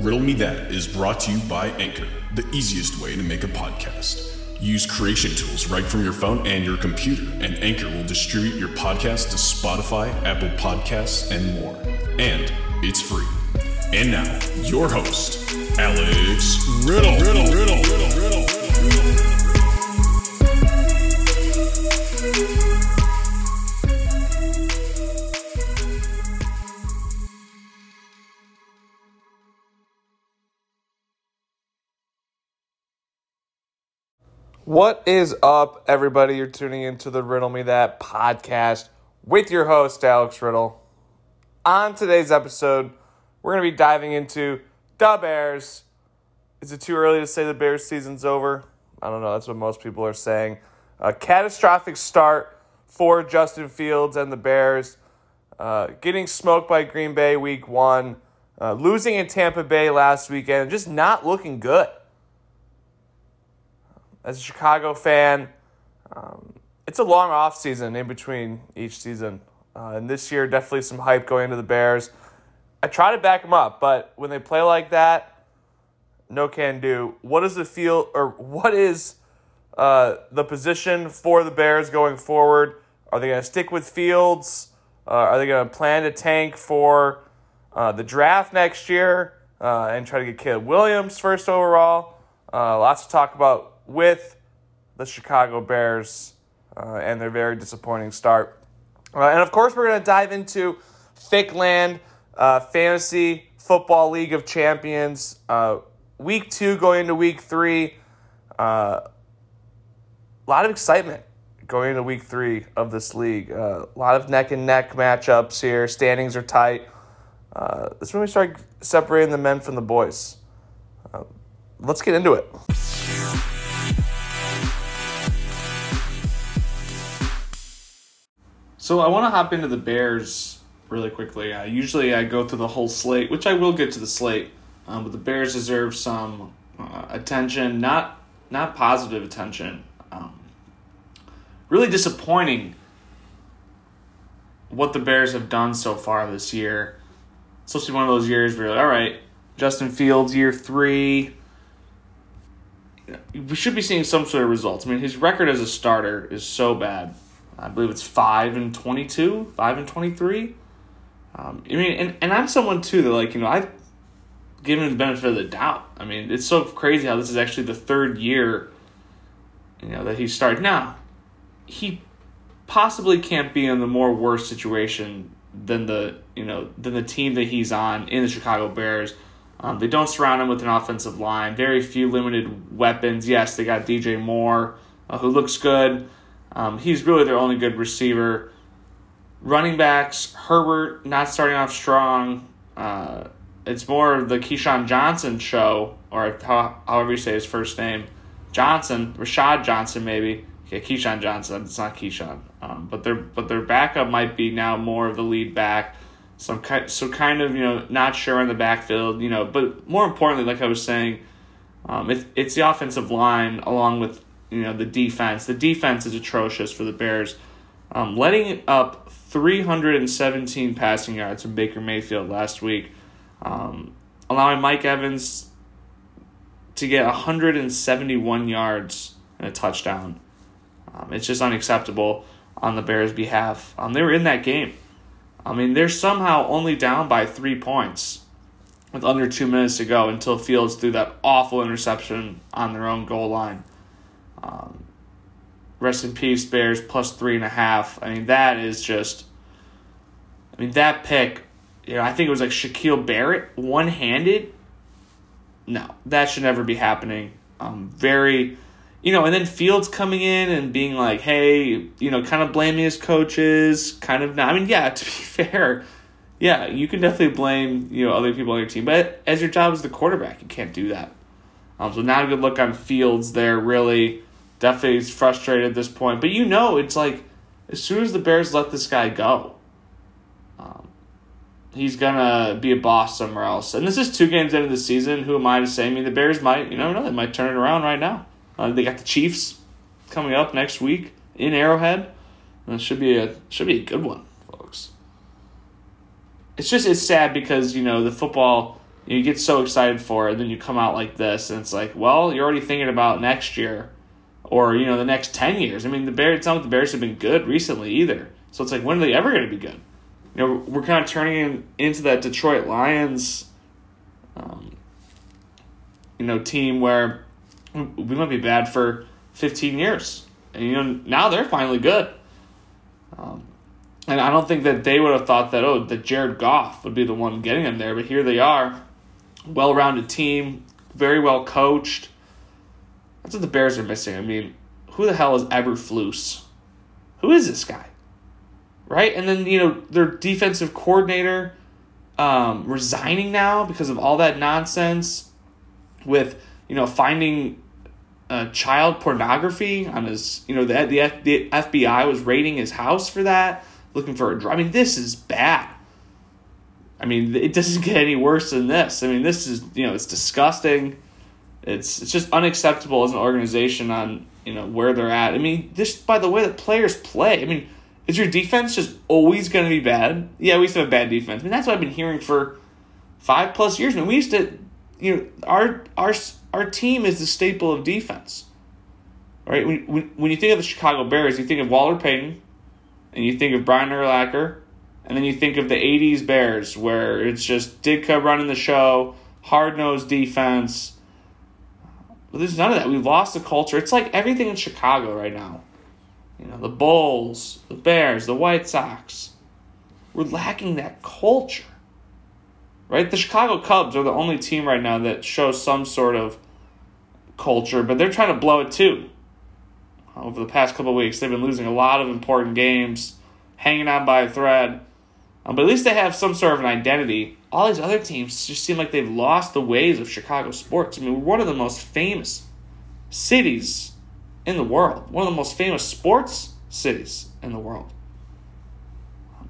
Riddle Me That is brought to you by Anchor, the easiest way to make a podcast. Use creation tools right from your phone and your computer, and Anchor will distribute your podcast to Spotify, Apple Podcasts, and more. And it's free. And now, your host, Alex Riddle. Riddle, Riddle, Riddle, Riddle, Riddle. What is up, everybody? You're tuning into the Riddle Me That podcast with your host, Alex Riddle. On today's episode, we're going to be diving into the Bears. Is it too early to say the Bears season's over? I don't know. That's what most people are saying. A catastrophic start for Justin Fields and the Bears. Uh, getting smoked by Green Bay week one, uh, losing in Tampa Bay last weekend, just not looking good as a Chicago fan, um, it's a long off season in between each season. Uh, and this year, definitely some hype going into the Bears. I try to back them up, but when they play like that, no can do. What does it feel, or what is uh, the position for the Bears going forward? Are they going to stick with Fields? Uh, are they going to plan to tank for uh, the draft next year uh, and try to get Caleb Williams first overall? Uh, lots to talk about with the Chicago Bears uh, and their very disappointing start. Uh, and of course, we're going to dive into Thick Land uh, Fantasy Football League of Champions. Uh, week two going into week three. Uh, a lot of excitement going into week three of this league. Uh, a lot of neck and neck matchups here. Standings are tight. this is when we start separating the men from the boys. let's get into it. So I want to hop into the Bears really quickly. Uh, usually I go through the whole slate, which I will get to the slate, um, but the Bears deserve some uh, attention, not not positive attention. Um, really disappointing what the Bears have done so far this year. Be one of those years where like, all right, Justin Fields, year three. We should be seeing some sort of results. I mean, his record as a starter is so bad. I believe it's five and twenty two, five and twenty three. Um, I mean, and, and I'm someone too that like you know I've given the benefit of the doubt. I mean, it's so crazy how this is actually the third year, you know, that he started. Now, he possibly can't be in the more worse situation than the you know than the team that he's on in the Chicago Bears. Um, they don't surround him with an offensive line. Very few limited weapons. Yes, they got DJ Moore, uh, who looks good. Um, he's really their only good receiver. Running backs, Herbert not starting off strong. Uh, it's more of the Keyshawn Johnson show, or how, however you say his first name. Johnson, Rashad Johnson, maybe. Yeah, Keyshawn Johnson. It's not Keyshawn. Um, but their but their backup might be now more of the lead back. So so kind of you know not sure in the backfield. You know, but more importantly, like I was saying, um, it's it's the offensive line along with you know the defense. The defense is atrocious for the Bears, um, letting up 317 passing yards from Baker Mayfield last week, um, allowing Mike Evans to get 171 yards and a touchdown. Um, it's just unacceptable on the Bears' behalf. Um, they were in that game. I mean, they're somehow only down by three points with under two minutes to go until Fields threw that awful interception on their own goal line. Um, rest in peace, Bears plus three and a half. I mean, that is just. I mean, that pick, you know, I think it was like Shaquille Barrett, one handed. No, that should never be happening. Um, very, you know, and then Fields coming in and being like, hey, you know, kind of blaming his coaches, kind of not. I mean, yeah, to be fair, yeah, you can definitely blame, you know, other people on your team, but as your job as the quarterback, you can't do that. Um, so not a good look on Fields there, really definitely frustrated at this point. But you know, it's like as soon as the Bears let this guy go, um, he's gonna be a boss somewhere else. And this is two games into the season. Who am I to say? I mean, the Bears might, you never know, they might turn it around right now. Uh, they got the Chiefs coming up next week in Arrowhead, and it should be a should be a good one, folks. It's just it's sad because you know the football you get so excited for it, and then you come out like this, and it's like, well, you're already thinking about next year, or you know, the next ten years. I mean, the Bears. It's not like the Bears have been good recently either. So it's like, when are they ever going to be good? You know, we're kind of turning in, into that Detroit Lions, um, you know, team where we might be bad for fifteen years, and you know, now they're finally good. Um, and I don't think that they would have thought that oh that Jared Goff would be the one getting them there, but here they are, well rounded team, very well coached. That's what the Bears are missing. I mean, who the hell is Eberflus? Who is this guy? Right? And then, you know, their defensive coordinator um, resigning now because of all that nonsense with, you know, finding uh, child pornography on his, you know, the, the, the FBI was raiding his house for that, looking for a. I mean, this is bad. I mean, it doesn't get any worse than this. I mean, this is, you know, it's disgusting. It's it's just unacceptable as an organization on, you know, where they're at. I mean, just by the way that players play. I mean, is your defense just always going to be bad? Yeah, we used to have bad defense. I mean, that's what I've been hearing for five plus years. I mean, we used to, you know, our our our team is the staple of defense. Right? When, when, when you think of the Chicago Bears, you think of Walter Payton, and you think of Brian Urlacher, and then you think of the 80s Bears, where it's just Ditka running the show, hard nosed defense. But there's none of that. We've lost the culture. It's like everything in Chicago right now. You know, the Bulls, the Bears, the White Sox. We're lacking that culture. Right? The Chicago Cubs are the only team right now that shows some sort of culture, but they're trying to blow it too. Over the past couple weeks, they've been losing a lot of important games, hanging on by a thread. Um, but at least they have some sort of an identity. All these other teams just seem like they've lost the ways of Chicago sports. I mean, we're one of the most famous cities in the world, one of the most famous sports cities in the world.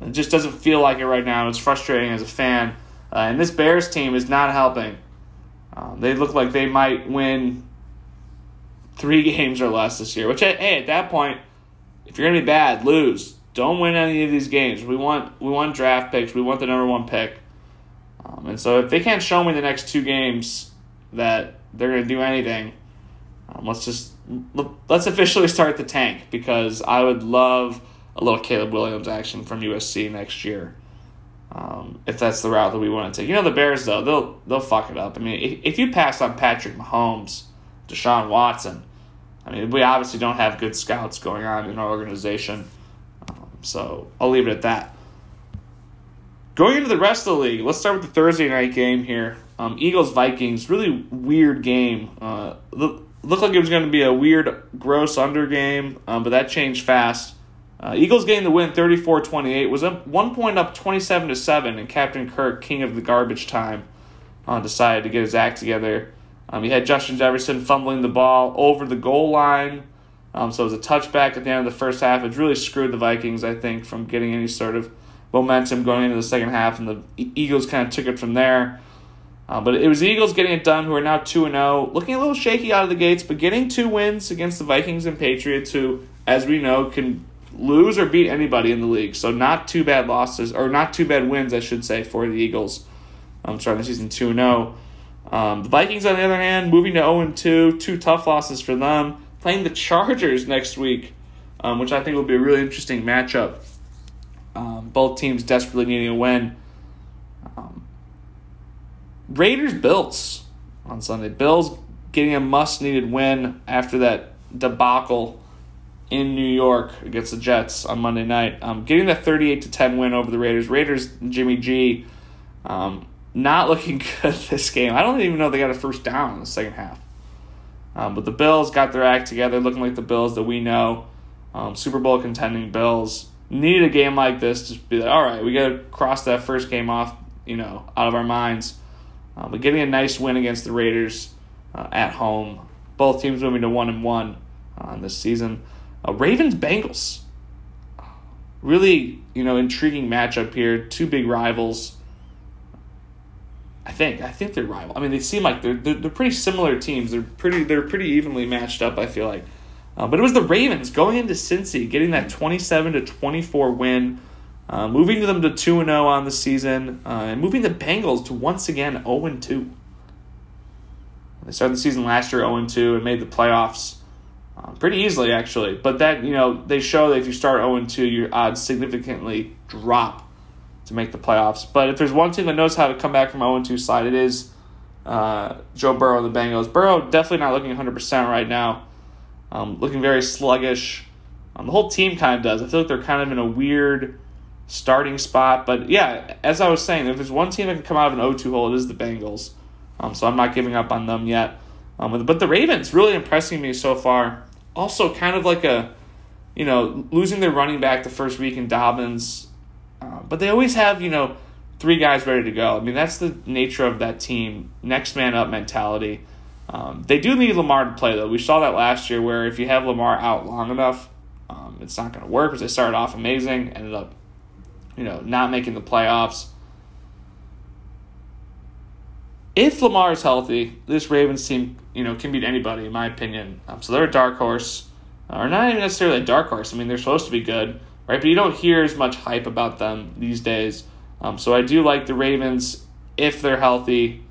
It just doesn't feel like it right now. It's frustrating as a fan. Uh, and this Bears team is not helping. Um, they look like they might win three games or less this year, which, hey, at that point, if you're going to be bad, lose don't win any of these games. We want we want draft picks. We want the number one pick. Um, and so if they can't show me the next two games that they're going to do anything, um, let's just let's officially start the tank because I would love a little Caleb Williams action from USC next year. Um, if that's the route that we want to take, you know the Bears though they'll they'll fuck it up. I mean, if, if you pass on Patrick Mahomes, Deshaun Watson, I mean we obviously don't have good scouts going on in our organization. So I'll leave it at that. Going into the rest of the league, let's start with the Thursday night game here. Um, Eagles Vikings, really weird game. Uh, look, looked like it was going to be a weird, gross under game, um, but that changed fast. Uh, Eagles getting the win 34 28 was up one point up 27 to 7, and Captain Kirk, king of the garbage time, uh, decided to get his act together. Um, he had Justin Jefferson fumbling the ball over the goal line. Um, so it was a touchback at the end of the first half. It really screwed the Vikings, I think, from getting any sort of momentum going into the second half, and the Eagles kind of took it from there. Uh, but it was the Eagles getting it done, who are now 2 0, looking a little shaky out of the gates, but getting two wins against the Vikings and Patriots, who, as we know, can lose or beat anybody in the league. So not too bad losses, or not too bad wins, I should say, for the Eagles. I'm um, starting the season 2 0. Um, the Vikings, on the other hand, moving to 0 2, two tough losses for them playing the Chargers next week, um, which I think will be a really interesting matchup. Um, both teams desperately needing a win. Um, Raiders Bills on Sunday. Bills getting a must needed win after that debacle in New York against the Jets on Monday night. Um, getting that 38 to 10 win over the Raiders. Raiders, Jimmy G, um, not looking good this game. I don't even know they got a first down in the second half. Um, but the Bills got their act together, looking like the Bills that we know. Um, Super Bowl contending Bills need a game like this to be like, all right, we got to cross that first game off, you know, out of our minds. Uh, but getting a nice win against the Raiders uh, at home, both teams moving to one and one uh, this season. Uh, Ravens Bengals, really, you know, intriguing matchup here. Two big rivals. I think. I think they're rival. I mean, they seem like they're, they're, they're pretty similar teams. They're pretty they're pretty evenly matched up. I feel like, uh, but it was the Ravens going into Cincy, getting that twenty seven to twenty four win. uh, moving them to 2 and 0 on the season, uh, and moving the Bengals to once again 0 and 2. They started the season last year 0 and 2 and made the playoffs um, pretty easily, actually. But that, you know, they show that if you start 0 2, your odds significantly drop to make the playoffs. But if there's one team that knows how to come back from 0 2 side, it is uh, Joe Burrow and the Bengals. Burrow definitely not looking 100% right now, um, looking very sluggish. Um, the whole team kind of does. I feel like they're kind of in a weird starting spot. But yeah, as I was saying, if there's one team that can come out of an 0-2 hole, it is the Bengals. Um, so I'm not giving up on them yet. Um, but the Ravens really impressing me so far. Also, kind of like a, you know, losing their running back the first week in Dobbins, uh, but they always have you know three guys ready to go. I mean that's the nature of that team. Next man up mentality. Um, they do need Lamar to play though. We saw that last year where if you have Lamar out long enough, um, it's not going to work because they started off amazing, ended up, you know, not making the playoffs if Lamar is healthy, this Ravens team, you know, can beat anybody in my opinion. Um, so they're a dark horse, or not even necessarily a dark horse. I mean, they're supposed to be good, right? But you don't hear as much hype about them these days. Um, so I do like the Ravens if they're healthy,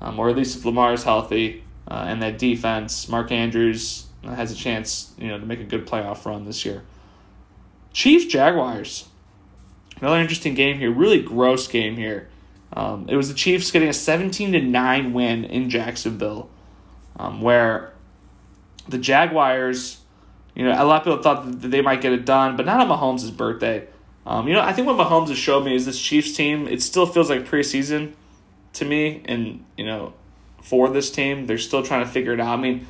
um, or at least if Lamar is healthy, uh, and that defense, Mark Andrews has a chance, you know, to make a good playoff run this year. Chiefs Jaguars, another interesting game here. Really gross game here. Um, it was the Chiefs getting a 17 to 9 win in Jacksonville, um, where the Jaguars, you know, a lot of people thought that they might get it done, but not on Mahomes' birthday. Um, you know, I think what Mahomes has showed me is this Chiefs team, it still feels like preseason to me, and, you know, for this team, they're still trying to figure it out. I mean,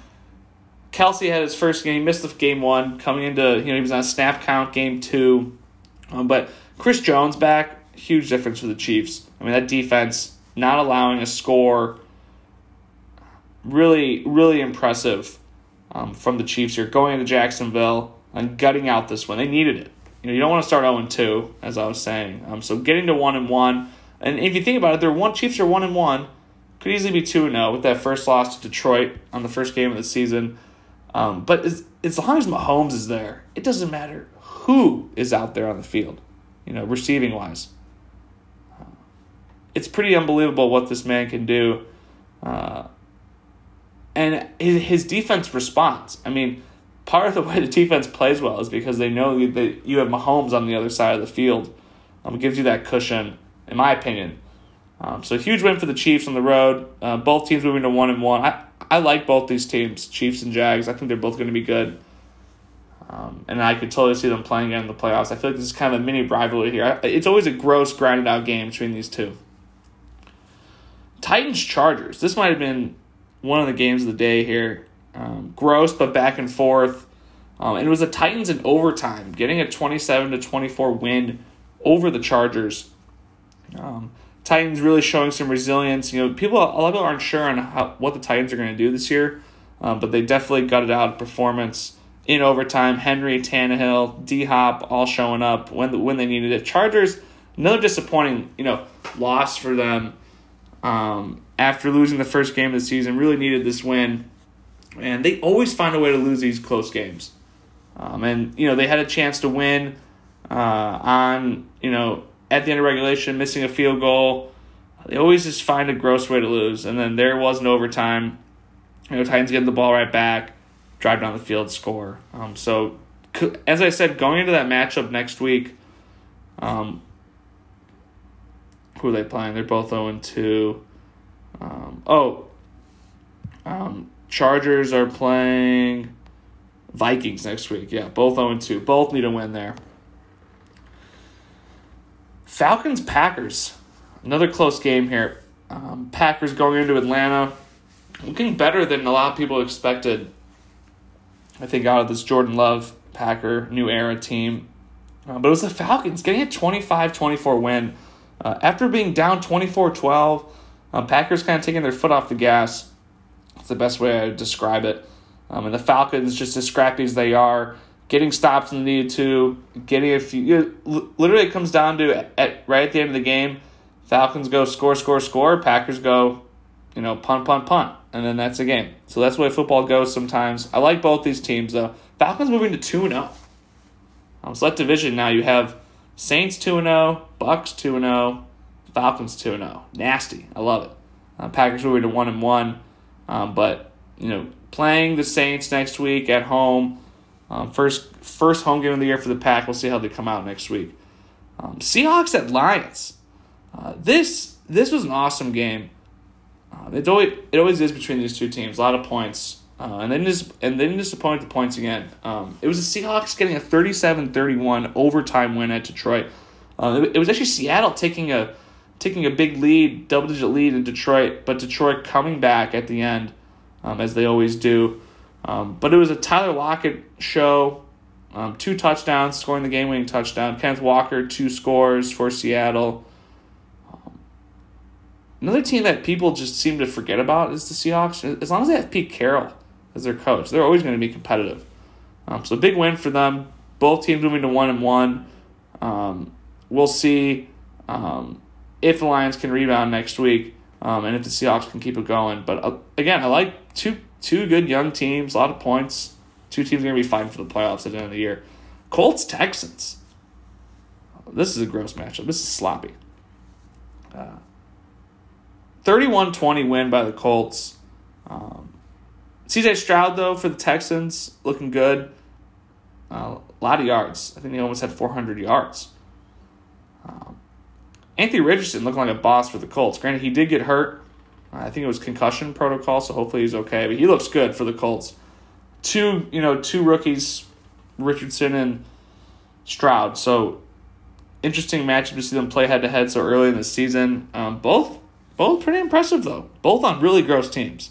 Kelce had his first game, he missed the game one, coming into, you know, he was on snap count game two. Um, but Chris Jones back, huge difference for the Chiefs. I mean, that defense not allowing a score, really, really impressive um, from the Chiefs here. Going into Jacksonville and gutting out this one, they needed it. You know, you don't want to start 0 2, as I was saying. Um, so getting to one and one, and if you think about it, they're one Chiefs are one and one, could easily be two and zero oh with that first loss to Detroit on the first game of the season. Um, but as, as long as Mahomes is there, it doesn't matter who is out there on the field, you know, receiving wise it's pretty unbelievable what this man can do. Uh, and his, his defense responds. I mean, part of the way the defense plays well is because they know that you have Mahomes on the other side of the field. Um, gives you that cushion, in my opinion. Um, so huge win for the Chiefs on the road. Uh, both teams moving to one and one. I I like both these teams, Chiefs and Jags. I think they're both going to be good. Um, and I could totally see them playing again in the playoffs. I feel like this is kind of a mini rivalry here. It's always a gross, grinded out game between these two. Titans Chargers. This might have been one of the games of the day here. Um, gross, but back and forth. Um, and it was the Titans in overtime, getting a 27 to 24 win over the Chargers. Um, Titans really showing some resilience. You know, people a lot of people aren't sure on how, what the Titans are going to do this year, um, but they definitely gutted out performance in overtime. Henry, Tannehill, D Hop all showing up when when they needed it. Chargers, another disappointing you know loss for them um, after losing the first game of the season, really needed this win. And they always find a way to lose these close games. Um, and, you know, they had a chance to win uh, on, you know, at the end of regulation, missing a field goal. They always just find a gross way to lose. And then there was an overtime. You know, Titans getting the ball right back, drive down the field, score. Um, so, as I said, going into that matchup next week, um, who are they playing? They're both 0 2. Oh, um, Chargers are playing Vikings next week. Yeah, both 0 2. Both need a win there. Falcons Packers. Another close game here. Um, Packers going into Atlanta. Looking better than a lot of people expected. I think out of this Jordan Love Packer new era team. Uh, but it was the Falcons getting a 25 24 win uh, after being down 24 12, um, Packers kind of taking their foot off the gas. That's the best way I describe it. Um, and the Falcons, just as scrappy as they are, getting stops when they needed to, getting a few. You know, literally, it comes down to at, at, right at the end of the game, Falcons go score, score, score. Packers go, you know, punt, punt, punt, and then that's the game. So that's the way football goes sometimes. I like both these teams though. Falcons moving to two zero. Oh. Um, so that division now you have Saints 2 0, Bucks 2 0, Falcons 2 0. Nasty. I love it. Uh, Packers moving to 1 and 1. Um, but, you know, playing the Saints next week at home. Um, first first home game of the year for the Pack. We'll see how they come out next week. Um, Seahawks at Lions. Uh, this this was an awesome game. It always it always is between these two teams. A lot of points. Uh, and then dis- and then disappointed the points again. Um, it was the Seahawks getting a 37-31 overtime win at Detroit. Uh, it, it was actually Seattle taking a taking a big lead, double digit lead in Detroit, but Detroit coming back at the end, um, as they always do. Um, but it was a Tyler Lockett show. Um, two touchdowns, scoring the game winning touchdown. Kenneth Walker, two scores for Seattle. Um, another team that people just seem to forget about is the Seahawks. As long as they have Pete Carroll as their coach, they're always going to be competitive. Um, so big win for them. Both teams moving to one and one. Um, we'll see um, if the Lions can rebound next week um, and if the Seahawks can keep it going. But uh, again, I like two two good young teams, a lot of points. Two teams are going to be fighting for the playoffs at the end of the year. Colts Texans. This is a gross matchup. This is sloppy. Uh, 31-20 win by the Colts. Um, CJ Stroud though for the Texans looking good. Uh, a lot of yards. I think he almost had 400 yards. Um, Anthony Richardson looking like a boss for the Colts. Granted, he did get hurt. I think it was concussion protocol, so hopefully he's okay. But he looks good for the Colts. Two, you know, two rookies, Richardson and Stroud. So interesting matchup to see them play head to head so early in the season. Um, both, both pretty impressive though. Both on really gross teams.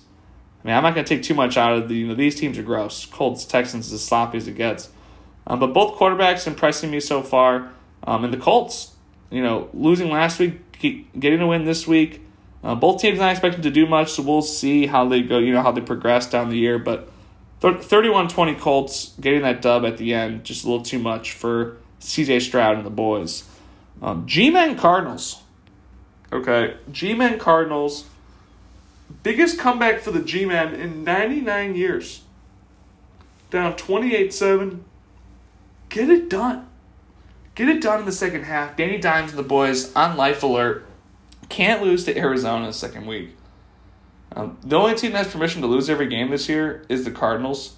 I mean, I'm not going to take too much out of the. You know, these teams are gross. Colts, Texans is as sloppy as it gets. Um, but both quarterbacks impressing me so far. Um, and the Colts, you know, losing last week, getting a win this week. Uh, both teams not expected to do much, so we'll see how they go. You know how they progress down the year, but 31-20 Colts getting that dub at the end, just a little too much for C.J. Stroud and the boys. Um, G-men Cardinals. Okay, G-men Cardinals. Biggest comeback for the G-men in 99 years. Down 28-7. Get it done. Get it done in the second half. Danny Dimes and the boys on life alert. Can't lose to Arizona in the second week. Um, the only team that has permission to lose every game this year is the Cardinals.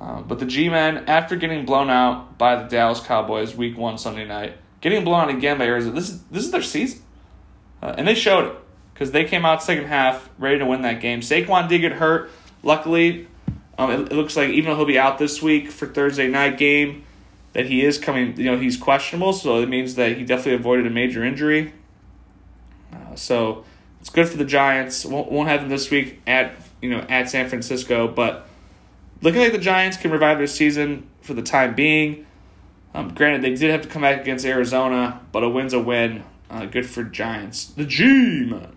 Uh, but the G Men, after getting blown out by the Dallas Cowboys week one Sunday night, getting blown out again by Arizona, this is this is their season, uh, and they showed it because they came out second half ready to win that game. Saquon did get hurt. Luckily, um, it, it looks like even though he'll be out this week for Thursday night game, that he is coming. You know, he's questionable, so it means that he definitely avoided a major injury. Uh, so it's good for the Giants. Won't, won't have them this week at you know at San Francisco, but looking like the Giants can revive their season for the time being. Um, granted, they did have to come back against Arizona, but a win's a win. Uh, good for Giants. The G man.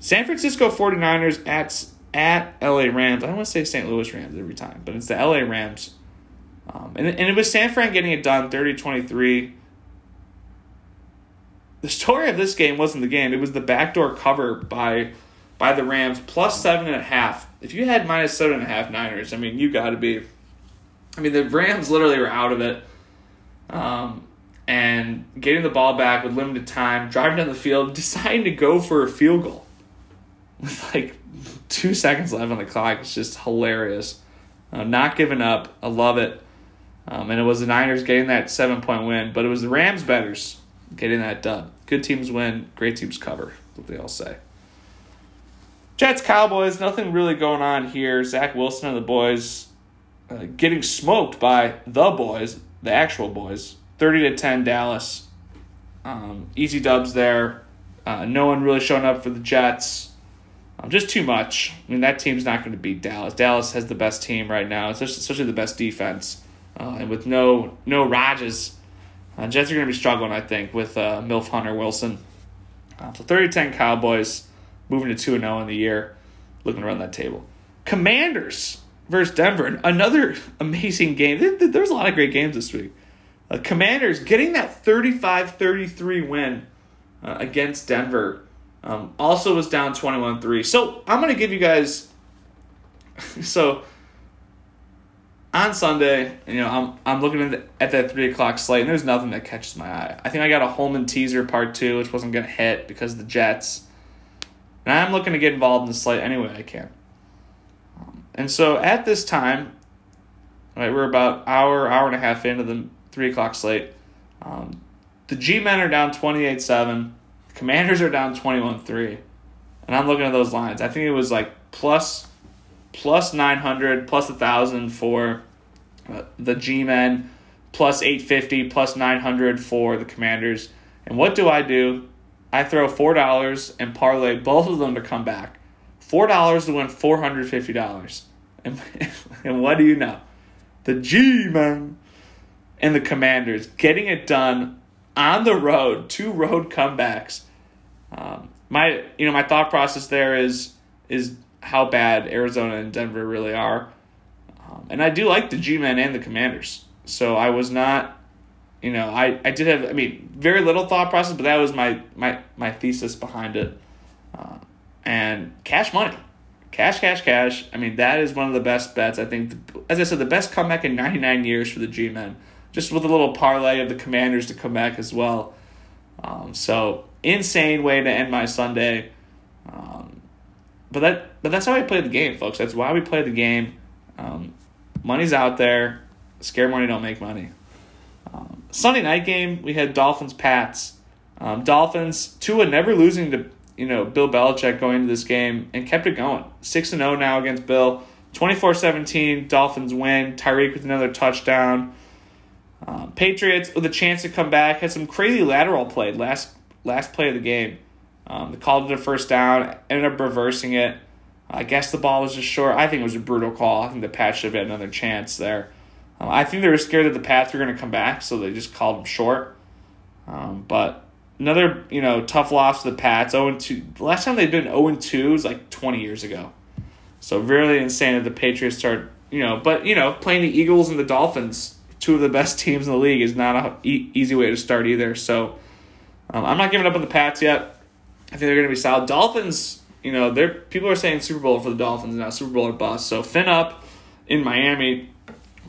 San Francisco 49ers at at LA Rams. I don't want to say St. Louis Rams every time, but it's the LA Rams. Um, and, and it was San Fran getting it done 30 23 the story of this game wasn't the game; it was the backdoor cover by by the Rams plus seven and a half. If you had minus seven and a half Niners, I mean, you got to be. I mean, the Rams literally were out of it, um, and getting the ball back with limited time, driving down the field, deciding to go for a field goal with like two seconds left on the clock. It's just hilarious. Uh, not giving up. I love it. Um, and it was the Niners getting that seven point win, but it was the Rams betters getting that done. Good teams win, great teams cover. what they all say. Jets Cowboys, nothing really going on here. Zach Wilson and the boys uh, getting smoked by the boys, the actual boys. 30 to 10 Dallas. Um, easy dubs there. Uh, no one really showing up for the Jets. Um, just too much. I mean, that team's not going to beat Dallas. Dallas has the best team right now, especially, especially the best defense. Uh, and with no no Rodgers, uh, Jets are going to be struggling, I think, with uh, MILF Hunter Wilson. Uh, so 30 10 Cowboys, moving to 2 0 in the year, looking around that table. Commanders versus Denver, another amazing game. There, there's a lot of great games this week. Uh, Commanders getting that 35 33 win uh, against Denver. Um, also was down 21 3. So I'm going to give you guys. So on Sunday, you know, I'm I'm looking at, the, at that three o'clock slate, and there's nothing that catches my eye. I think I got a Holman teaser part two, which wasn't gonna hit because of the Jets, and I'm looking to get involved in the slate any way I can. And so at this time, right, we're about hour hour and a half into the three o'clock slate. Um, the G men are down 28 7. Commanders are down 21 3. And I'm looking at those lines. I think it was like plus plus 900, plus 1,000 for the G men, plus 850, plus 900 for the Commanders. And what do I do? I throw $4 and parlay both of them to come back. $4 to win $450. And, and what do you know? The G men and the Commanders getting it done on the road, two road comebacks. Um, my you know my thought process there is is how bad Arizona and Denver really are, um, and I do like the G men and the Commanders. So I was not, you know, I, I did have I mean very little thought process, but that was my my my thesis behind it, uh, and cash money. Cash, cash, cash. I mean, that is one of the best bets. I think, as I said, the best comeback in 99 years for the G men just with a little parlay of the Commanders to come back as well. Um, so insane way to end my Sunday. Um, but that but that's how I play the game, folks. That's why we play the game. Um, money's out there. Scare money don't make money. Um, Sunday night game we had Dolphins Pats. Um, Dolphins Tua never losing to you know Bill Belichick going into this game and kept it going. Six and zero oh now against Bill. 24-17, Dolphins win. Tyreek with another touchdown. Um, Patriots with a chance to come back had some crazy lateral play last last play of the game. Um, they called it a first down, ended up reversing it. I guess the ball was just short. I think it was a brutal call. I think the Pats should have had another chance there. Um, I think they were scared that the Pats were going to come back, so they just called them short. Um, but another you know tough loss to the Pats. 0 2. The last time they'd been 0 2 was like 20 years ago. So really insane that the Patriots start you know, but you know playing the Eagles and the Dolphins two of the best teams in the league is not a e- easy way to start either. So um, I'm not giving up on the Pats yet. I think they're going to be solid. Dolphins, you know, they're people are saying Super Bowl for the Dolphins now, Super Bowl or bust. So Finn up in Miami,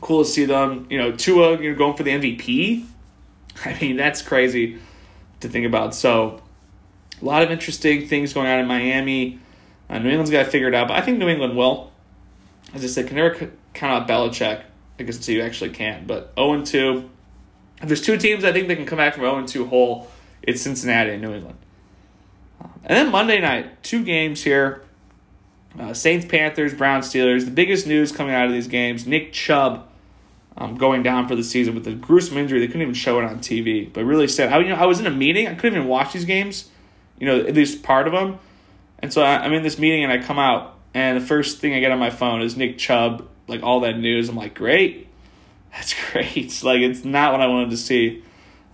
cool to see them. You know, Tua, you know, going for the MVP. I mean, that's crazy to think about. So a lot of interesting things going on in Miami. Uh, New England's got to figure it out, but I think New England will. As I said, can never count out Belichick. I guess you actually can. But 0 and 2. If there's two teams I think they can come back from 0 and 2 whole, it's Cincinnati and New England. And then Monday night, two games here. Uh, Saints, Panthers, Browns, Steelers. The biggest news coming out of these games: Nick Chubb um, going down for the season with a gruesome injury. They couldn't even show it on TV, but really sad. I, you know, I was in a meeting. I couldn't even watch these games. You know, at least part of them. And so I, I'm in this meeting, and I come out, and the first thing I get on my phone is Nick Chubb like all that news. I'm like, great, that's great. Like it's not what I wanted to see,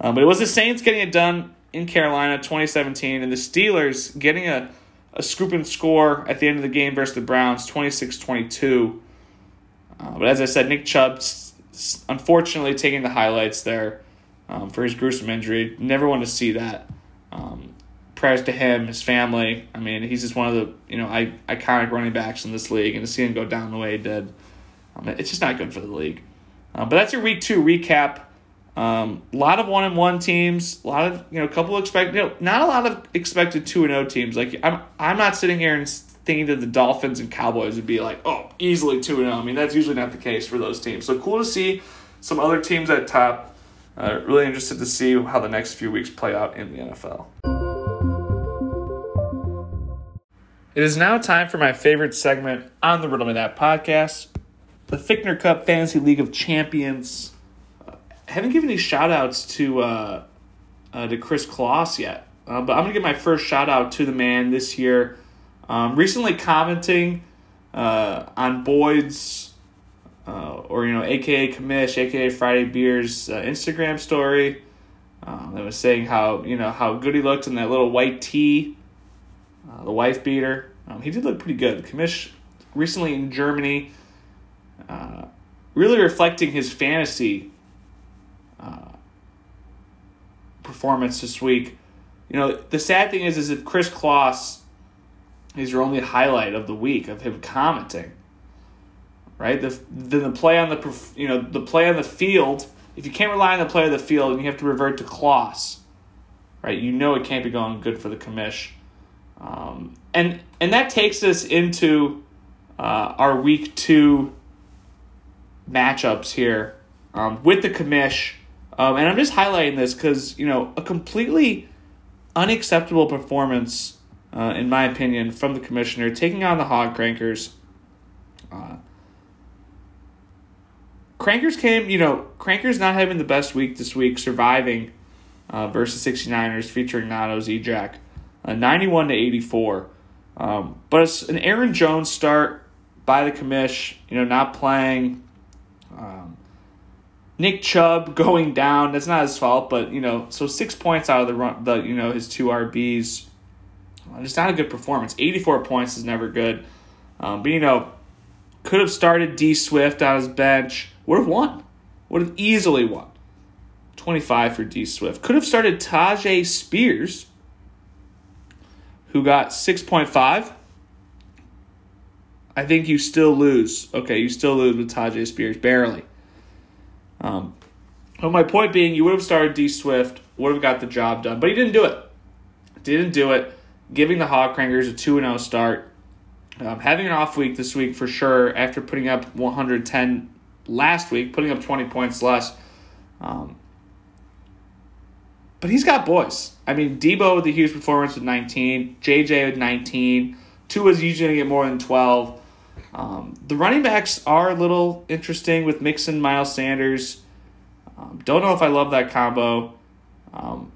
um, but it was the Saints getting it done in Carolina, 2017, and the Steelers getting a a scoop and score at the end of the game versus the Browns, 26-22. Uh, but as I said, Nick Chubb, unfortunately, taking the highlights there um, for his gruesome injury. Never want to see that. Um, prayers to him, his family. I mean, he's just one of the you know iconic running backs in this league, and to see him go down the way he did. Um, it's just not good for the league. Uh, but that's your week two recap. A um, lot of one and one teams. A lot of you know, a couple expect you know, not a lot of expected two and zero oh teams. Like I'm, I'm not sitting here and thinking that the Dolphins and Cowboys would be like, oh, easily two and zero. Oh. I mean, that's usually not the case for those teams. So cool to see some other teams at top. Uh, really interested to see how the next few weeks play out in the NFL. It is now time for my favorite segment on the Riddle Me That podcast the Fichtner Cup Fantasy League of Champions. Uh, haven't given any shout outs to, uh, uh, to Chris Kloss yet, uh, but I'm going to give my first shout out to the man this year. Um, recently commenting uh, on Boyd's, uh, or, you know, AKA Commish, AKA Friday Beers Instagram story. Um, that was saying how, you know, how good he looked in that little white tee, the wife beater. Um, he did look pretty good. Commish recently in Germany uh, really reflecting his fantasy uh, performance this week. You know, the sad thing is, is if Chris Kloss is your only highlight of the week of him commenting, right? The then the play on the you know the play on the field. If you can't rely on the play of the field, and you have to revert to Kloss, right? You know it can't be going good for the commish, um, and and that takes us into uh, our week two matchups here um, with the commish, um, and I'm just highlighting this because you know a completely unacceptable performance, uh, in my opinion, from the commissioner taking on the Hog Crankers. Uh, Crankers came, you know, Crankers not having the best week this week, surviving uh, versus 69ers featuring Nato Jack, uh, 91 to 84. Um, but it's an Aaron Jones start by the commish, you know, not playing. Um, Nick Chubb going down. That's not his fault, but you know, so six points out of the run, the you know his two RBs. It's not a good performance. Eighty four points is never good. Um, but you know, could have started D Swift on his bench. Would have won. Would have easily won. 25 for D Swift. Could have started Tyjae Spears, who got 6.5. I think you still lose. Okay, you still lose with Tyjae Spears, barely. Um, but my point being, you would have started D Swift, would have got the job done, but he didn't do it. Didn't do it. Giving the Hog Crankers a 2 0 start. Um, having an off week this week for sure after putting up 110 last week, putting up 20 points less. Um, but he's got boys. I mean, Deebo with a huge performance with 19, JJ with 19, Tua's usually going to get more than 12. Um, the running backs are a little interesting with Mixon, Miles Sanders. Um, don't know if I love that combo. Um,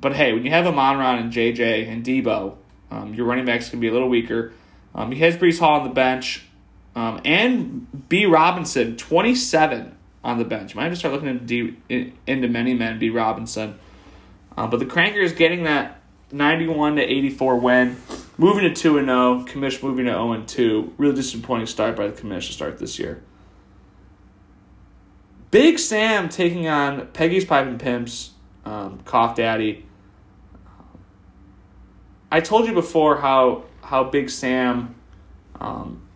but hey, when you have Amon-Ra and JJ and Deebo, um, your running backs can be a little weaker. Um, he has Breece Hall on the bench. Um, and B. Robinson, 27 on the bench. Might have to start looking into, into many men, B. Robinson. Uh, but the Crankers getting that 91 to 84 win, moving to 2 and 0, Commish moving to 0 and 2. Really disappointing start by the Commish to start this year. Big Sam taking on Peggy's Pipe and Pimps, um, Cough Daddy. I told you before how how Big Sam um,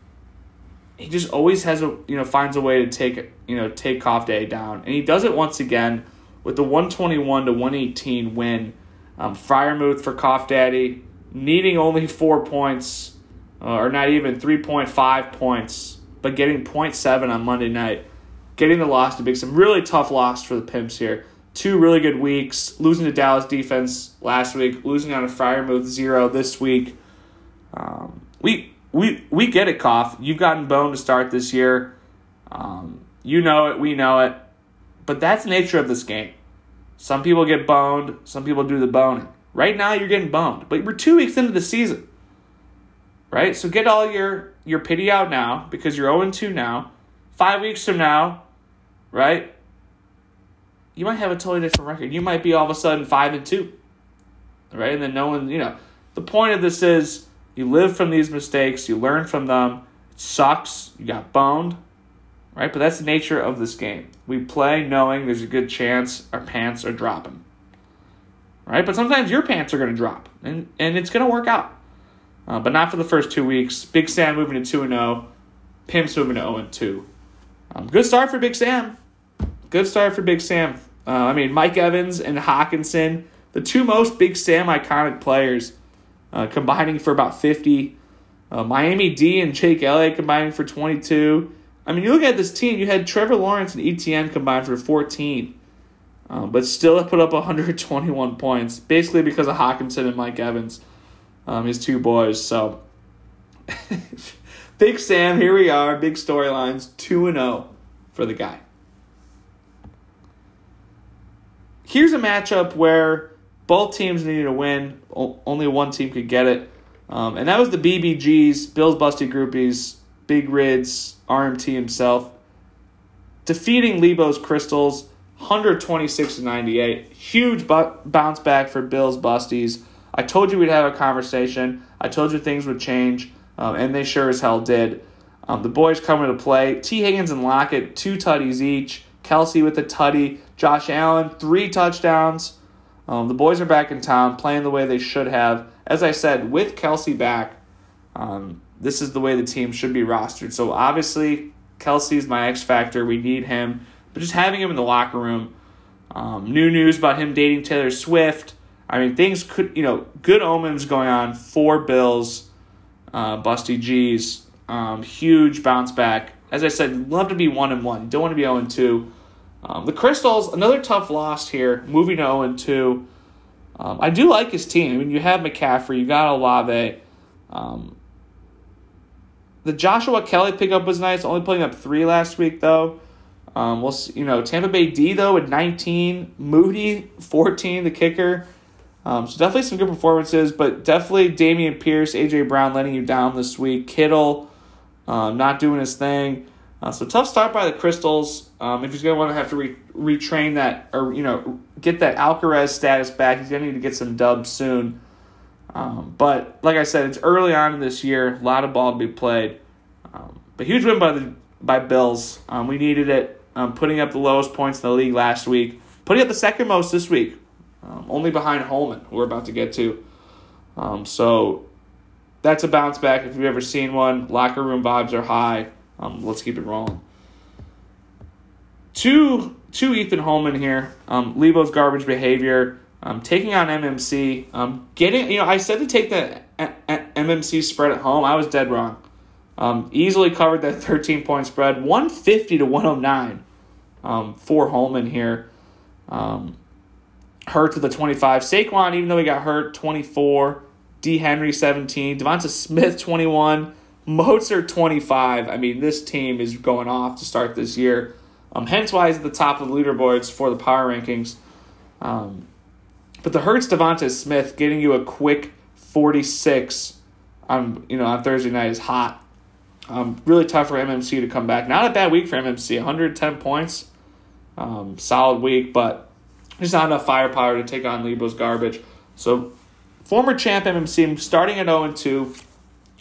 he just always has a you know finds a way to take you know take Cough Daddy down, and he does it once again with the one twenty one to one eighteen win. Um, Freiermuth for Cough Daddy needing only four points, uh, or not even three point five points, but getting 0.7 on Monday night, getting the loss to Big Sam really tough loss for the Pimps here. Two really good weeks, losing to Dallas defense last week, losing on a Freiermuth zero this week. Um, we we we get it, Cough. You've gotten boned to start this year. Um, you know it. We know it. But that's the nature of this game. Some people get boned. Some people do the boning. Right now, you're getting boned, but we're two weeks into the season. Right, so get all your your pity out now because you're 0 2 now. Five weeks from now, right? You might have a totally different record. You might be all of a sudden five and two. Right, and then no one, you know. The point of this is you live from these mistakes, you learn from them. It sucks, you got boned, right? But that's the nature of this game. We play knowing there's a good chance our pants are dropping, right? But sometimes your pants are going to drop, and, and it's going to work out. Uh, but not for the first two weeks. Big Sam moving to 2 0, Pimps moving to 0 2. Um, good start for Big Sam. Good start for Big Sam. Uh, I mean, Mike Evans and Hockenson, the two most Big Sam iconic players uh, combining for about 50. Uh, Miami D and Jake Elliott combining for 22. I mean, you look at this team, you had Trevor Lawrence and ETN combined for 14, um, but still put up 121 points, basically because of Hockenson and Mike Evans, um, his two boys. So, Big Sam, here we are, big storylines, 2 0 for the guy. Here's a matchup where both teams needed a win. only one team could get it. Um, and that was the BBGs, Bills Busty Groupies, Big Rids, RMT himself, defeating Lebo's Crystals 126 to 98. Huge bu- bounce back for Bills Busties. I told you we'd have a conversation. I told you things would change, um, and they sure as hell did. Um, the boys coming to play. T. Higgins and Lockett, two tutties each. Kelce with a tutty. Josh Allen, three touchdowns. Um, the boys are back in town, playing the way they should have. As I said, with Kelce back, Um, this is the way the team should be rostered. So obviously, Kelce's my X factor. We need him, but just having him in the locker room. Um, new news about him dating Taylor Swift. I mean, things could you know good omens going on for Bills. Uh, Busty G's um, huge bounce back. As I said, love to be one and one. Don't want to be zero and two. Um, the Crystals, another tough loss here, moving to zero and two. Um, I do like his team. I mean, you have McCaffrey, you got Olave. Um, the Joshua Kelly pickup was nice, only putting up three last week though. Um, we'll see, you know Tampa Bay D though at 19, Moody 14, the kicker. Um, so definitely some good performances, but definitely Dameon Pierce, AJ Brown letting you down this week. Kittle um, not doing his thing. Uh, so tough start by the Crystals. Um, if he's going to want to have to re- retrain that or you know get that Alcaraz status back, he's going to need to get some dubs soon. Um, but like I said, it's early on in this year, a lot of ball to be played. Um, but huge win by the by Bills. Um, we needed it. Um, putting up the lowest points in the league last week, putting up the second most this week, um, only behind Holman, who we're about to get to. Um, so that's a bounce back if you've ever seen one. Locker room vibes are high. Um, let's keep it rolling. Two, two Ethan Holman here. Um, Lebo's garbage behavior. Um, taking on MMC. Um, getting, you know, I said to take the MMC spread at home. I was dead wrong. Um, easily covered that 13 point spread. 150 to 109 um, for Holman here. Um, hurt to the 25. Saquon, even though he got hurt, 24. D. Henry, 17. Devonta Smith, 21. Mostert, 25. I mean, this team is going off to start this year. Um, hence why he's at the top of the leaderboards for the power rankings. Um, but the Hurts Devonta Smith getting you a quick 46 on you know on Thursday night is hot. Um, really tough for MMC to come back. Not a bad week for MMC. 110 points. Um, solid week, but there's not enough firepower to take on Lebo's garbage. So former champ MMC starting at 0 2.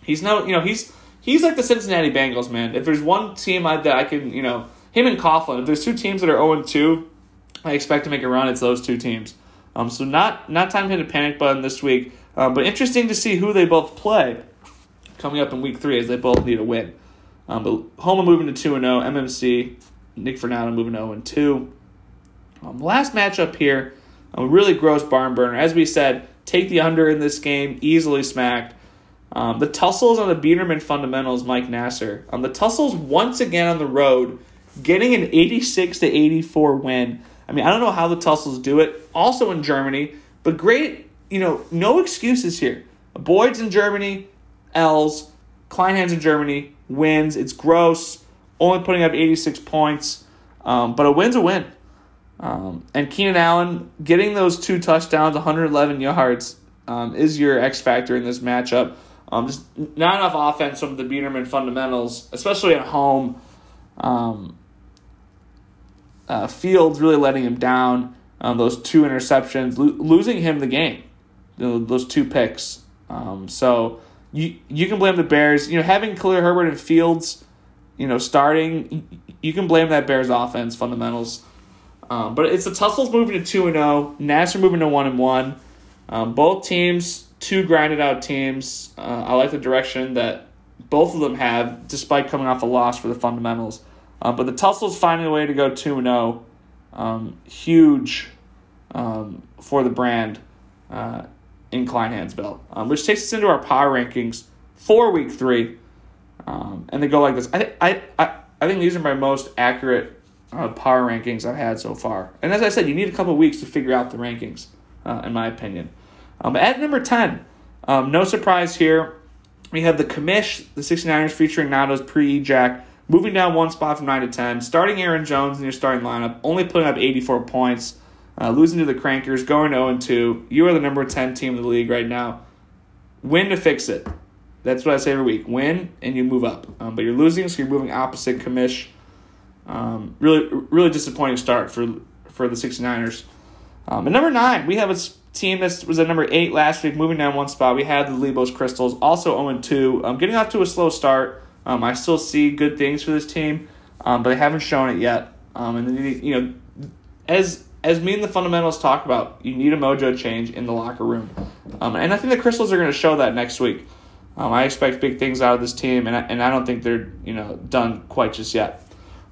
He's no, you know, he's he's like the Cincinnati Bengals, man. If there's one team I, that I can, you know, him and Coughlin, if there's two teams that are 0 2, I expect to make a run, it's those two teams. Um, so not not time to hit a panic button this week, um, but interesting to see who they both play coming up in week three as they both need a win. Um, but Homa moving to 2 0, MMC, Nick Fernando moving 0 2. Um, last matchup here, a really gross barn burner. As we said, take the under in this game, easily smacked. Um, the tussles on the Biederman fundamentals, Mike Nasser. Um, the tussles once again on the road, getting an 86 to 84 win. I mean, I don't know how the tussles do it. Also in Germany, but great, you know, no excuses here. Boyd's in Germany, L's. Kleinhans in Germany wins. It's gross, only putting up 86 points, um, but a win's a win. Um, and Keenan Allen getting those two touchdowns, 111 yards, um, is your X factor in this matchup. Um, just not enough offense from the Biederman fundamentals, especially at home. Um, uh, Fields really letting him down. Um, those two interceptions, lo- losing him the game. You know, those two picks. Um, so you you can blame the Bears. You know, having Khalil Herbert and Fields, you know, starting, you can blame that Bears offense fundamentals. Um, but it's the Tussles moving to two and zero. Oh, Nasser moving to one and one. Um, both teams, two grinded out teams. Uh, I like the direction that both of them have, despite coming off a loss for the fundamentals. Um, but the Tussles finding a way to go two and zero, oh, um, huge um, for the brand. Uh, in Kleinhandsville, um, which takes us into our power rankings for week three. Um, and they go like this. I, I, I, I think these are my most accurate uh, power rankings I've had so far. And as I said, you need a couple weeks to figure out the rankings, uh, in my opinion. Um, at number 10, um, no surprise here, we have the commish, the 69ers featuring Nado's pre Jack, moving down one spot from 9 to 10, starting Aaron Jones in your starting lineup, only putting up 84 points. Uh, losing to the Crankers, going 0 2. You are the number 10 team in the league right now. Win to fix it. That's what I say every week. Win and you move up. Um, but you're losing, so you're moving opposite commish. Um, really, really disappointing start for for the 69ers. Um, at number nine, we have a team that was at number eight last week, moving down one spot. We had the Lebos Crystals, also 0 2. Um, getting off to a slow start. Um, I still see good things for this team, um, but they haven't shown it yet. Um, and you know, as as me and the fundamentals talk about, you need a mojo change in the locker room. Um, and I think the Crystals are going to show that next week. Um, I expect big things out of this team, and I, and I don't think they're you know done quite just yet.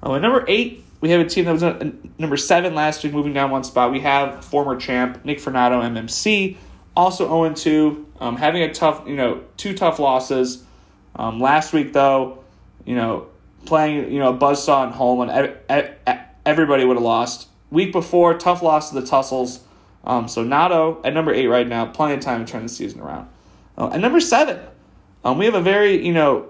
Um, at number eight, we have a team that was at number seven last week, moving down one spot. We have former champ Nick Fernando, MMC, also 0 2, um, having a tough, you know, two tough losses. Um, last week, though, you know, playing, you know, a Buzzsaw and home, and everybody would have lost. Week before, tough loss to the Tussles. Um, so Nato at number eight right now, plenty of time to turn the season around. Uh, at number seven, um, we have a very, you know,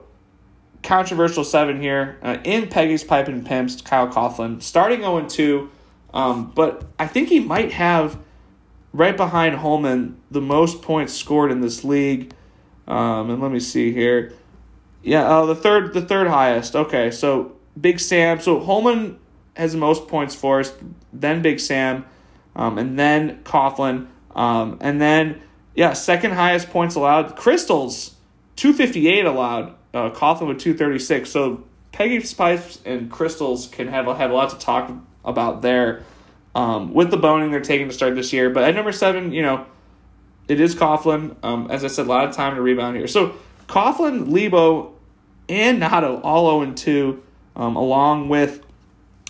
controversial seven here uh, in Peggy's Pipe and Pimps, Kyle Coughlin, starting 0 2. Um, but I think he might have, right behind Holman, the most points scored in this league. Um, and let me see here. Yeah, uh, the third the third highest. Okay, so Big Sam. So Holman has the most points for us, then Big Sam, um, and then Coughlin, um, and then yeah, second highest points allowed. Crystals, two fifty eight allowed uh, Coughlin with 236. So Peggy Pipes and Crystals can have, have a lot to talk about there um, with the boning they're taking to start this year. But at number seven, you know, it is Coughlin. Um, as I said, a lot of time to rebound here. So Coughlin, Lebo, and Nato all 0 2, um, along with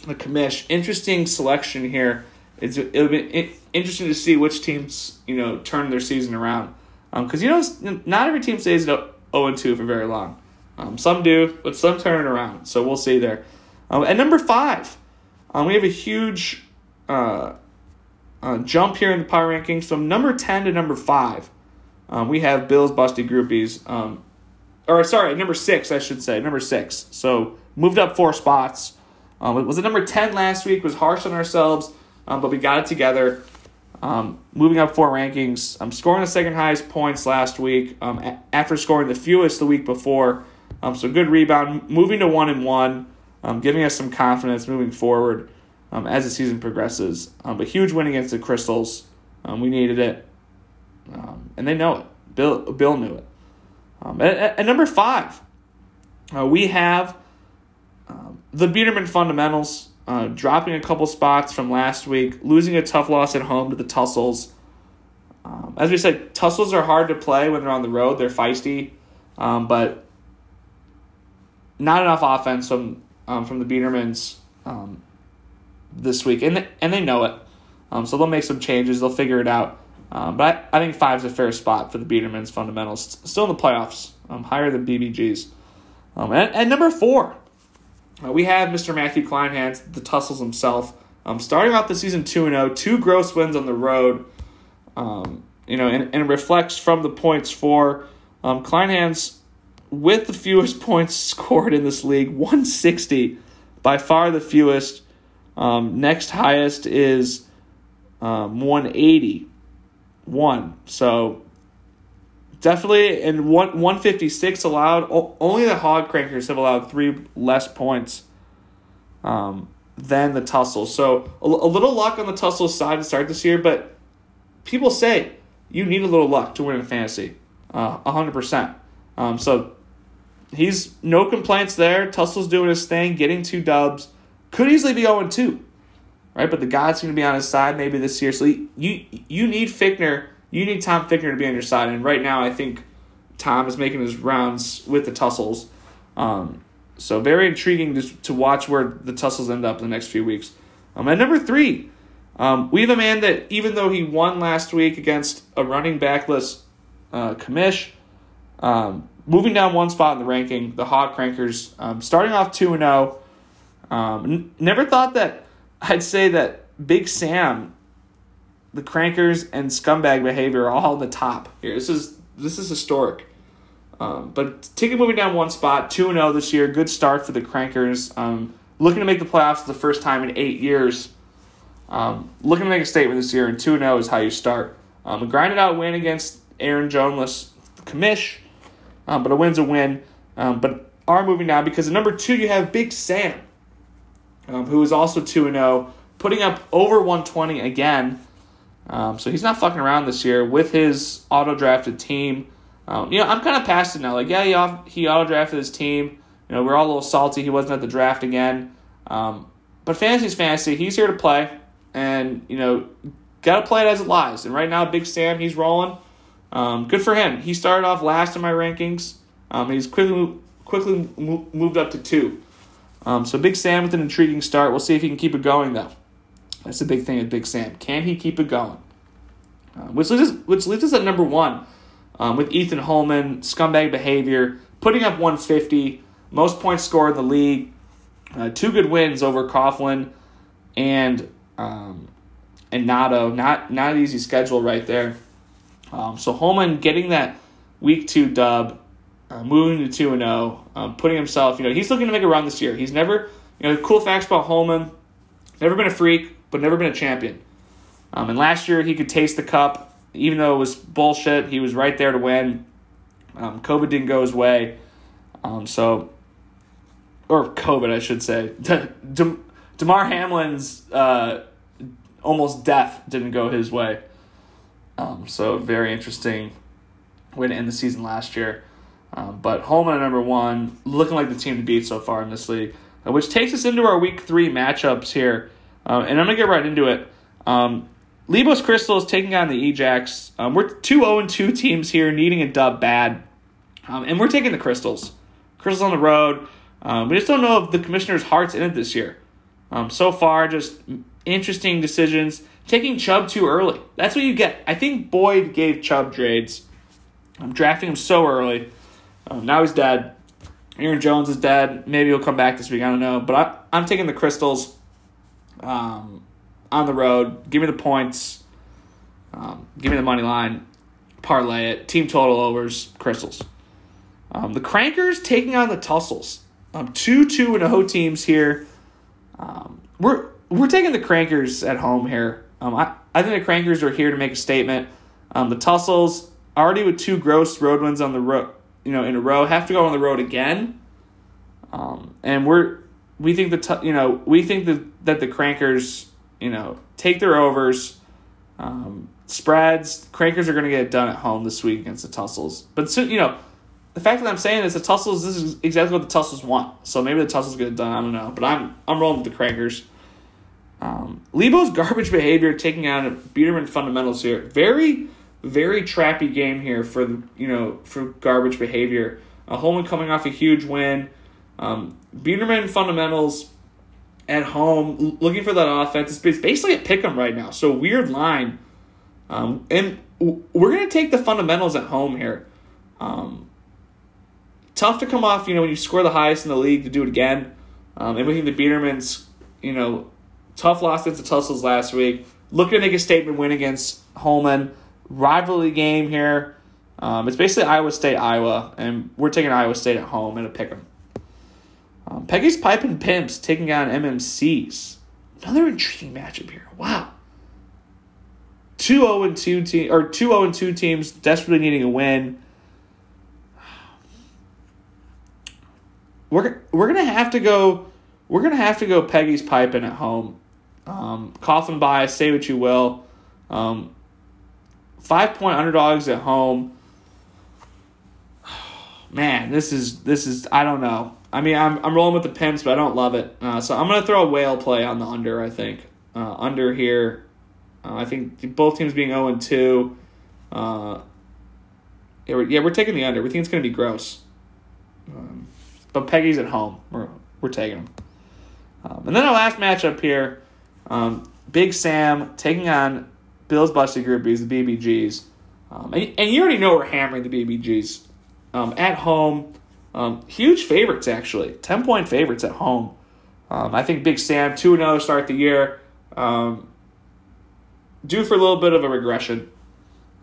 the commish. Interesting selection here. It's it'll be interesting to see which teams you know turn their season around because um, you know not every team stays 0 2 for very long. Um, some do, but some turn around. So we'll see there. Um, at number five, um, we have a huge uh, uh, jump here in the power rankings from number 10 to number five. Um, we have Bill's Busty Groupies. Um, or, sorry, number six, I should say. Number six. So moved up four spots. Um, was at number 10 last week, was harsh on ourselves, um, but we got it together. Um, moving up four rankings. I'm scoring the second highest points last week um, a- after scoring the fewest the week before. Um, so good rebound, moving to one and one, um, giving us some confidence moving forward um, as the season progresses. Um, but huge win against the Crystals. Um, we needed it, um, and they know it. Bill Bill knew it. Um, at, at, number five, uh, we have um, the Biederman fundamentals uh, dropping a couple spots from last week, losing a tough loss at home to the Tussles. Um, as we said, Tussles are hard to play when they're on the road. They're feisty, um, but not enough offense from um, from the Biedermans um, this week, and they, and they know it. Um, so they'll make some changes. They'll figure it out. Um, but I, I think five is a fair spot for the Biedermans fundamentals. Still in the playoffs, higher than BBG's. Um, and, and number four, uh, we have Mr. Matthew Kleinhans, the Tussles himself. Um, starting off the season 2 0, two gross wins on the road. Um, you know, and, and reflects from the points for um, Kleinhans with the fewest points scored in this league 160, by far the fewest. Um, next highest is um, 180. One. So definitely, in one, 156 allowed. Only the Hog Crankers have allowed three less points um, than the Tussles. So a, a little luck on the Tussles side to start this year, but people say you need a little luck to win in fantasy. Uh, 100%. Um, so he's no complaints there. Tussle's doing his thing, getting two dubs. Could easily be 0 2, right? But the God's seem to be on his side maybe this year. So you you need Fickner, you need Tom Fickner to be on your side. And right now, I think Tom is making his rounds with the Tussles. Um, so very intriguing to, to watch where the Tussles end up in the next few weeks. Um, at number three, um, we have a man that even though he won last week against a running backless uh, commish, um, moving down one spot in the ranking, the Hog Crankers, um, starting off 2 and 0. Um, n- never thought that I'd say that Big Sam, the Crankers, and Scumbag Behavior are all on the top here. This is this is historic. Um, but taking moving down one spot, 2 0 this year, good start for the Crankers. Um, looking to make the playoffs for the first time in eight years. Um, looking to make a statement this year, and 2 0 is how you start. Um, a grinded out win against Aaron Jonesless Commish um, but a win's a win. Um, but are moving now because at number two you have Big Sam, um, who is also two and zero, oh, putting up over one twenty again. Um, so he's not fucking around this year with his auto drafted team. Um, you know, I'm kind of past it now. Like, yeah, he, off, he auto drafted his team. You know, we're all a little salty he wasn't at the draft again. Um, but fantasy's fantasy. He's here to play, and you know, gotta play it as it lies. And right now, Big Sam, he's rolling. Um, good for him. He started off last in my rankings. Um, he's quickly quickly moved up to two. Um, so Big Sam with an intriguing start. We'll see if he can keep it going though. That's the big thing with Big Sam. Can he keep it going? Uh, which leaves us, which leaves us at number one um, with Ethan Holman, scumbag behavior, putting up 150, most points scored in the league, uh, two good wins over Coughlin and um, and Nato. Not not an easy schedule right there. Um, so Holman getting that week two dub, uh, moving to two and zero, oh, um, putting himself. You know he's looking to make a run this year. He's never you know cool facts about Holman. Never been a freak, but never been a champion. Um, and last year he could taste the cup, even though it was bullshit. He was right there to win. Um, COVID didn't go his way, um, so or COVID, I should say. De- De- Damar Hamlin's uh, almost death didn't go his way. Um, so very interesting way to end the season last year. Um, but Holman at number one, looking like the team to beat so far in this league, uh, which takes us into our week three matchups here. Uh, and I'm gonna get right into it. Um, Lebos Crystal is taking on the Ejax. Um, we're two 0 2 teams here, needing a dub bad. Um, and we're taking the Crystals. Crystals on the road. Um, we just don't know if the commissioner's heart's in it this year. Um, so far, just interesting decisions. Taking Chubb too early. That's what you get. I think Boyd gave Chubb trades. I'm drafting him so early. Um, now he's dead. Aaron Jones is dead. Maybe he'll come back this week. I don't know. But I, I'm taking the Crystals um, on the road. Give me the points. Um, give me the money line. Parlay it. Team total overs. Crystals. Um, the Crankers taking on the Tussles. Um, two two and O teams here. Um, we're we're taking the Crankers at home here. Um, I, I think the Crankers are here to make a statement. Um, the Tussles already with two gross road wins on the road, you know, in a row, have to go on the road again. Um, and we're we think the you know we think that that the Crankers you know take their overs, um, spreads. Crankers are going to get it done at home this week against the Tussles. But you know the fact that I'm saying is the Tussles, this is exactly what the Tussles want. So maybe the Tussles get it done. I don't know, but I'm I'm rolling with the Crankers. Um, Lebo's garbage behavior taking out Biederman fundamentals here. Very very trappy game here for the you know for garbage behavior. Uh, Holman coming off a huge win. Um, Biederman fundamentals at home looking for that offense. It's basically a pick 'em right now. So weird line. Um, and we're gonna take the fundamentals at home here. Um, tough to come off, you know, when you score the highest in the league to do it again. Um, and we think the Biedermans, you know, tough loss against the Tussles last week. Looking to make a statement win against Holman. Rivalry game here. Um, it's basically Iowa State, Iowa, and we're taking Iowa State at home in a pick 'em. Um, Peggy's Pipe and Pimps taking on MMCs. Another intriguing matchup here. Wow. Two 0 and 2 team or two 0 and 2 teams desperately needing a win. we're we're gonna have to go. We're gonna have to go Peggy's piping at home. Um, Coughlin bias, say what you will. Um, five point underdogs at home. Man, this is this is I don't know. I mean, I'm I'm rolling with the pimps, but I don't love it. Uh, so I'm gonna throw a whale play on the under. I think uh, under here. Uh, I think both teams being zero and two. Uh, yeah, we're, yeah, we're taking the under. We think it's gonna be gross. Um, but Peggy's at home. We're we're taking them. Um, and then our last matchup here, um, Big Sam taking on Bill's Busty Groupies, the BBGs. Um, and, and you already know we're hammering the BBGs um, at home. Um, huge favorites actually, ten point favorites at home. Um, I think Big Sam two zero oh start the year. Um, due for a little bit of a regression.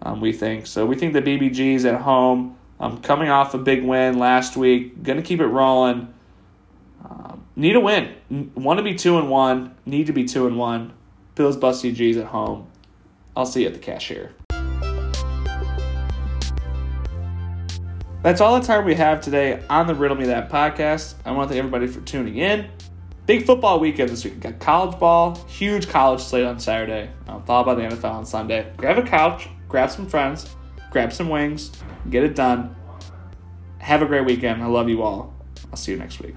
Um, we think so. We think the BBGs at home um, coming off a big win last week, going to keep it rolling. Need a win. Want to be two and one. Need to be two and one. Bills Busty G's at home. I'll see you at the cashier. That's all the time we have today on the Riddle Me That podcast. I want to thank everybody for tuning in. Big football weekend this week. Got college ball, huge college slate on Saturday, followed by the NFL on Sunday. Grab a couch, grab some friends, grab some wings, get it done. Have a great weekend. I love you all. I'll see you next week.